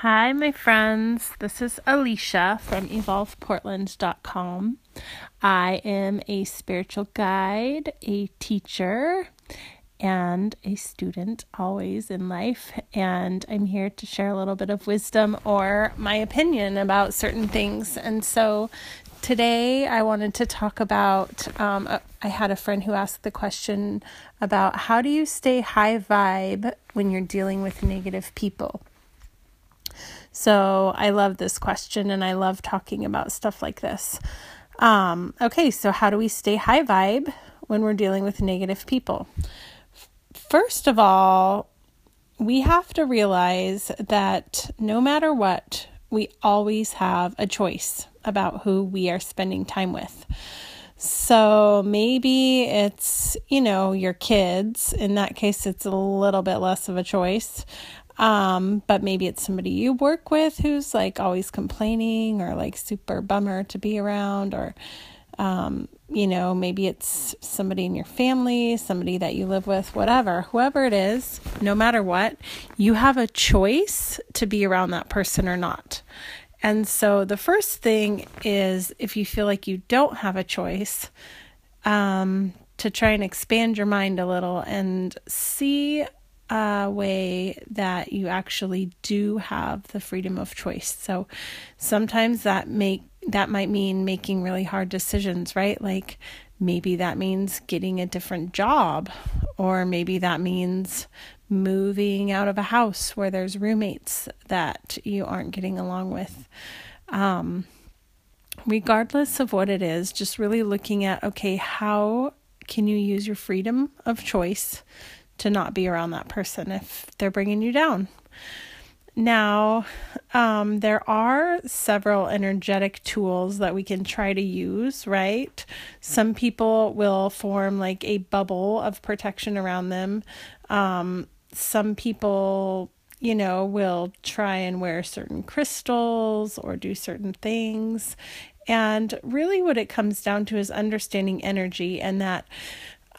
Hi, my friends. This is Alicia from evolveportland.com. I am a spiritual guide, a teacher, and a student always in life. And I'm here to share a little bit of wisdom or my opinion about certain things. And so today I wanted to talk about. Um, uh, I had a friend who asked the question about how do you stay high vibe when you're dealing with negative people? So I love this question and I love talking about stuff like this. Um, okay, so how do we stay high vibe when we're dealing with negative people? First of all, we have to realize that no matter what, we always have a choice about who we are spending time with. So maybe it's, you know, your kids. In that case, it's a little bit less of a choice. Um, but maybe it's somebody you work with who's like always complaining or like super bummer to be around, or, um, you know, maybe it's somebody in your family, somebody that you live with, whatever, whoever it is, no matter what, you have a choice to be around that person or not. And so the first thing is if you feel like you don't have a choice, um, to try and expand your mind a little and see a way that you actually do have the freedom of choice. So sometimes that make that might mean making really hard decisions, right? Like maybe that means getting a different job or maybe that means moving out of a house where there's roommates that you aren't getting along with. Um, regardless of what it is, just really looking at okay, how can you use your freedom of choice to not be around that person if they're bringing you down. Now, um, there are several energetic tools that we can try to use, right? Some people will form like a bubble of protection around them. Um, some people, you know, will try and wear certain crystals or do certain things. And really, what it comes down to is understanding energy and that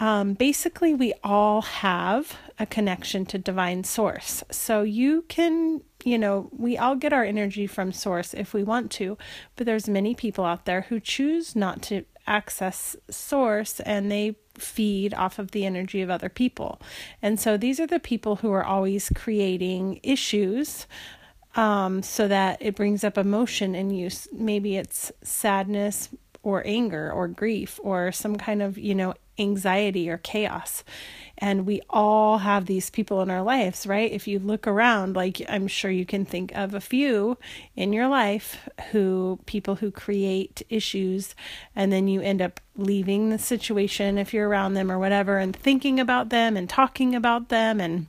um, basically, we all have a connection to divine source. So you can, you know, we all get our energy from source if we want to, but there's many people out there who choose not to access source and they feed off of the energy of other people. And so these are the people who are always creating issues um, so that it brings up emotion in you. Maybe it's sadness or anger or grief or some kind of, you know, anxiety or chaos. And we all have these people in our lives, right? If you look around, like I'm sure you can think of a few in your life who people who create issues and then you end up leaving the situation if you're around them or whatever and thinking about them and talking about them and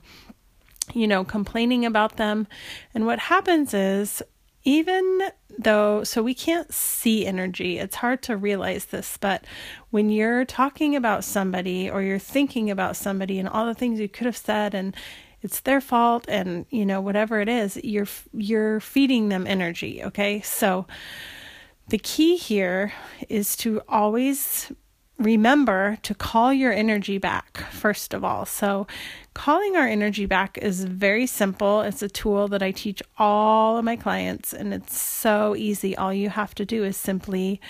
you know, complaining about them. And what happens is even though so we can't see energy. It's hard to realize this but when you're talking about somebody or you're thinking about somebody and all the things you could have said and it's their fault and you know whatever it is you're you're feeding them energy okay? So the key here is to always remember to call your energy back, first of all. So, calling our energy back is very simple. It's a tool that I teach all of my clients, and it's so easy. All you have to do is simply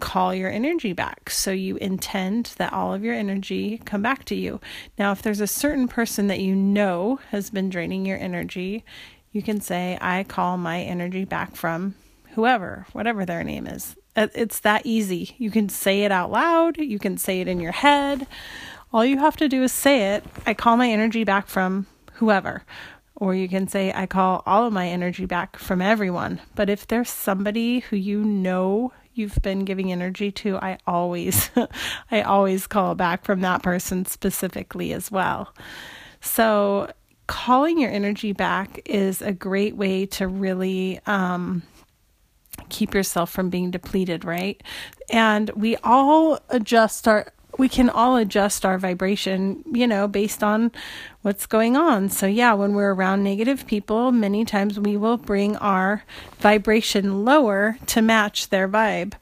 call your energy back. So you intend that all of your energy come back to you. Now, if there's a certain person that you know has been draining your energy, you can say, I call my energy back from whoever, whatever their name is. It's that easy. You can say it out loud, you can say it in your head. All you have to do is say it. I call my energy back from whoever. Or you can say, I call all of my energy back from everyone. But if there's somebody who you know you've been giving energy to, I always, I always call back from that person specifically as well. So calling your energy back is a great way to really um, keep yourself from being depleted, right? And we all adjust our we can all adjust our vibration, you know, based on what's going on. So, yeah, when we're around negative people, many times we will bring our vibration lower to match their vibe.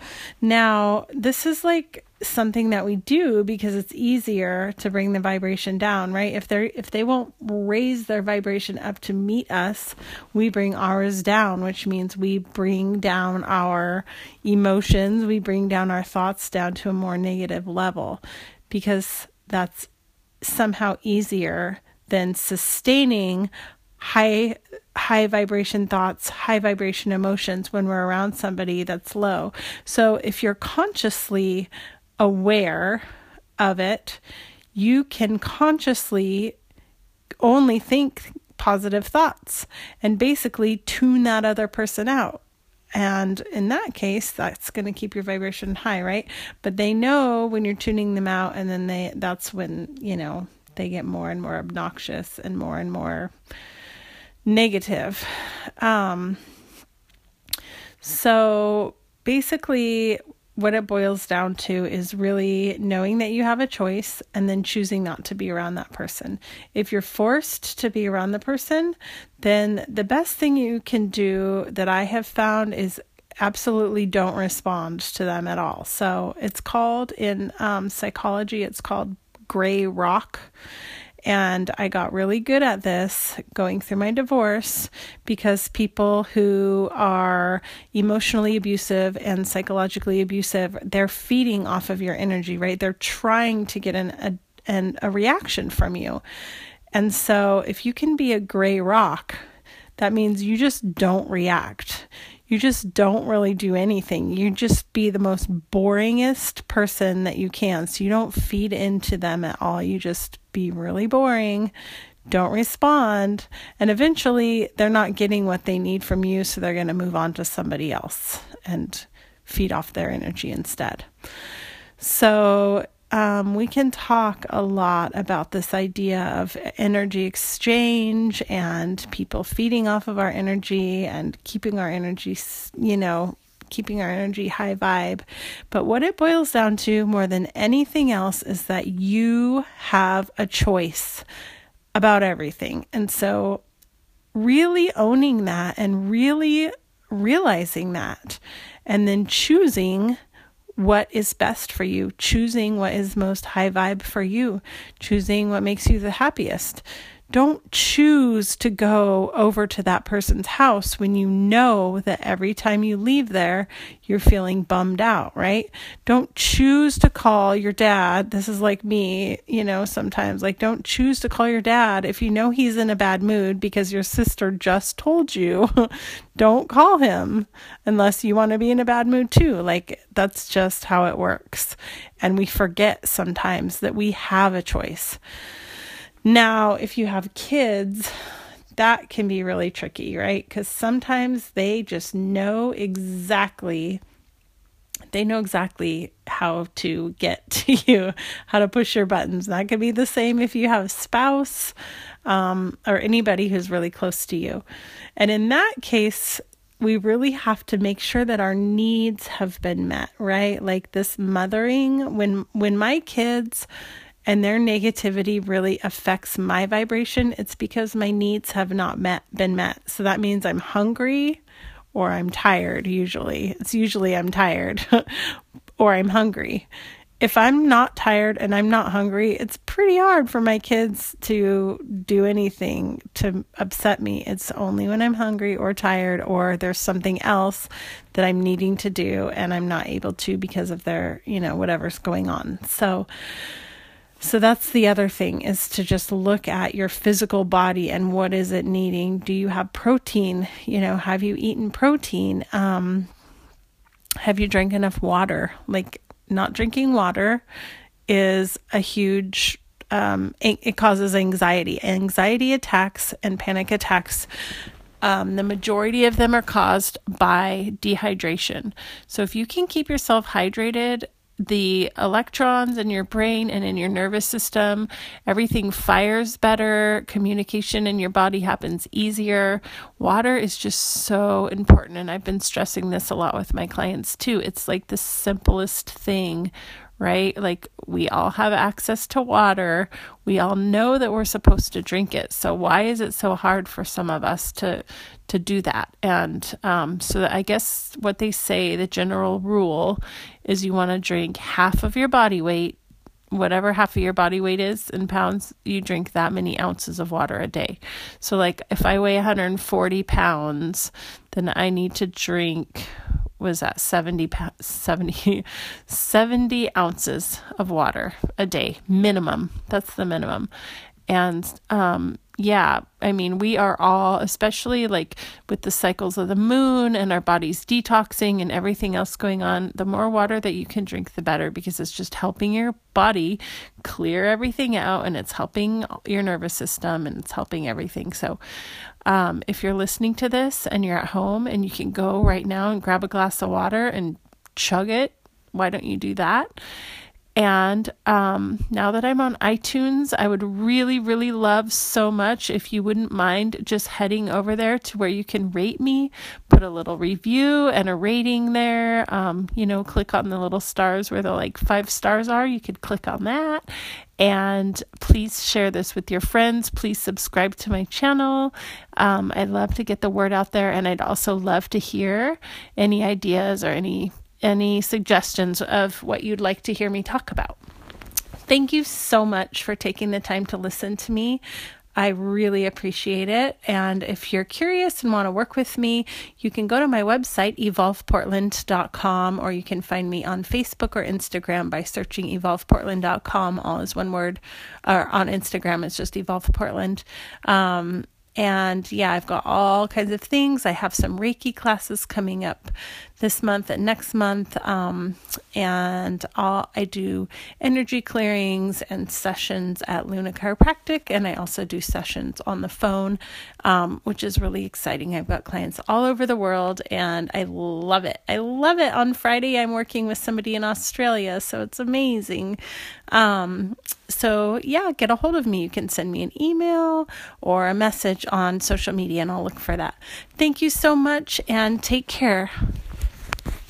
Now, this is like something that we do because it's easier to bring the vibration down right if they if they won't raise their vibration up to meet us we bring ours down which means we bring down our emotions we bring down our thoughts down to a more negative level because that's somehow easier than sustaining high high vibration thoughts, high vibration emotions when we're around somebody that's low. So if you're consciously aware of it, you can consciously only think positive thoughts and basically tune that other person out. And in that case, that's going to keep your vibration high, right? But they know when you're tuning them out, and then they that's when, you know, they get more and more obnoxious and more and more negative. Um, so basically, what it boils down to is really knowing that you have a choice and then choosing not to be around that person. If you're forced to be around the person, then the best thing you can do that I have found is absolutely don't respond to them at all. So it's called in um, psychology, it's called gray rock. And I got really good at this going through my divorce because people who are emotionally abusive and psychologically abusive, they're feeding off of your energy, right? They're trying to get an, a, an, a reaction from you. And so if you can be a gray rock, that means you just don't react you just don't really do anything. You just be the most boringest person that you can. So you don't feed into them at all. You just be really boring, don't respond, and eventually they're not getting what they need from you. So they're going to move on to somebody else and feed off their energy instead. So um, we can talk a lot about this idea of energy exchange and people feeding off of our energy and keeping our energy, you know, keeping our energy high vibe. But what it boils down to more than anything else is that you have a choice about everything. And so, really owning that and really realizing that, and then choosing what is best for you, choosing what is most high vibe for you, choosing what makes you the happiest. Don't choose to go over to that person's house when you know that every time you leave there, you're feeling bummed out, right? Don't choose to call your dad. This is like me, you know, sometimes. Like, don't choose to call your dad if you know he's in a bad mood because your sister just told you. don't call him unless you want to be in a bad mood too. Like, that's just how it works. And we forget sometimes that we have a choice. Now, if you have kids, that can be really tricky, right? Because sometimes they just know exactly they know exactly how to get to you, how to push your buttons. That could be the same if you have a spouse um, or anybody who's really close to you. And in that case, we really have to make sure that our needs have been met, right? Like this mothering, when when my kids and their negativity really affects my vibration, it's because my needs have not met been met. So that means I'm hungry or I'm tired usually. It's usually I'm tired or I'm hungry. If I'm not tired and I'm not hungry, it's pretty hard for my kids to do anything to upset me. It's only when I'm hungry or tired or there's something else that I'm needing to do and I'm not able to because of their, you know, whatever's going on. So, so that's the other thing is to just look at your physical body and what is it needing? Do you have protein? You know, have you eaten protein? Um, have you drank enough water? Like not drinking water is a huge um, it, causes anxiety. Anxiety attacks and panic attacks um, the majority of them are caused by dehydration. So, if you can keep yourself hydrated the electrons in your brain and in your nervous system. Everything fires better. Communication in your body happens easier. Water is just so important. And I've been stressing this a lot with my clients too. It's like the simplest thing right? Like we all have access to water. We all know that we're supposed to drink it. So why is it so hard for some of us to to do that? And um, so I guess what they say, the general rule, is you want to drink half of your body weight. Whatever half of your body weight is in pounds, you drink that many ounces of water a day. So, like, if I weigh 140 pounds, then I need to drink was that 70, 70, 70 ounces of water a day minimum that's the minimum and um, yeah, I mean, we are all, especially like with the cycles of the moon and our bodies detoxing and everything else going on, the more water that you can drink, the better because it's just helping your body clear everything out and it's helping your nervous system and it's helping everything. So, um, if you're listening to this and you're at home and you can go right now and grab a glass of water and chug it, why don't you do that? And um, now that I'm on iTunes, I would really, really love so much if you wouldn't mind just heading over there to where you can rate me, put a little review and a rating there. Um, you know, click on the little stars where the like five stars are. You could click on that. And please share this with your friends. Please subscribe to my channel. Um, I'd love to get the word out there, and I'd also love to hear any ideas or any any suggestions of what you'd like to hear me talk about. Thank you so much for taking the time to listen to me. I really appreciate it. And if you're curious and want to work with me, you can go to my website, evolveportland.com, or you can find me on Facebook or Instagram by searching evolveportland.com. All is one word. Or on Instagram, it's just evolveportland. Um, and yeah, I've got all kinds of things. I have some Reiki classes coming up this month and next month. Um, and I'll, I do energy clearings and sessions at Luna Chiropractic. And I also do sessions on the phone, um, which is really exciting. I've got clients all over the world and I love it. I love it. On Friday, I'm working with somebody in Australia. So it's amazing. Um, so yeah, get a hold of me. You can send me an email or a message on social media and I'll look for that. Thank you so much and take care.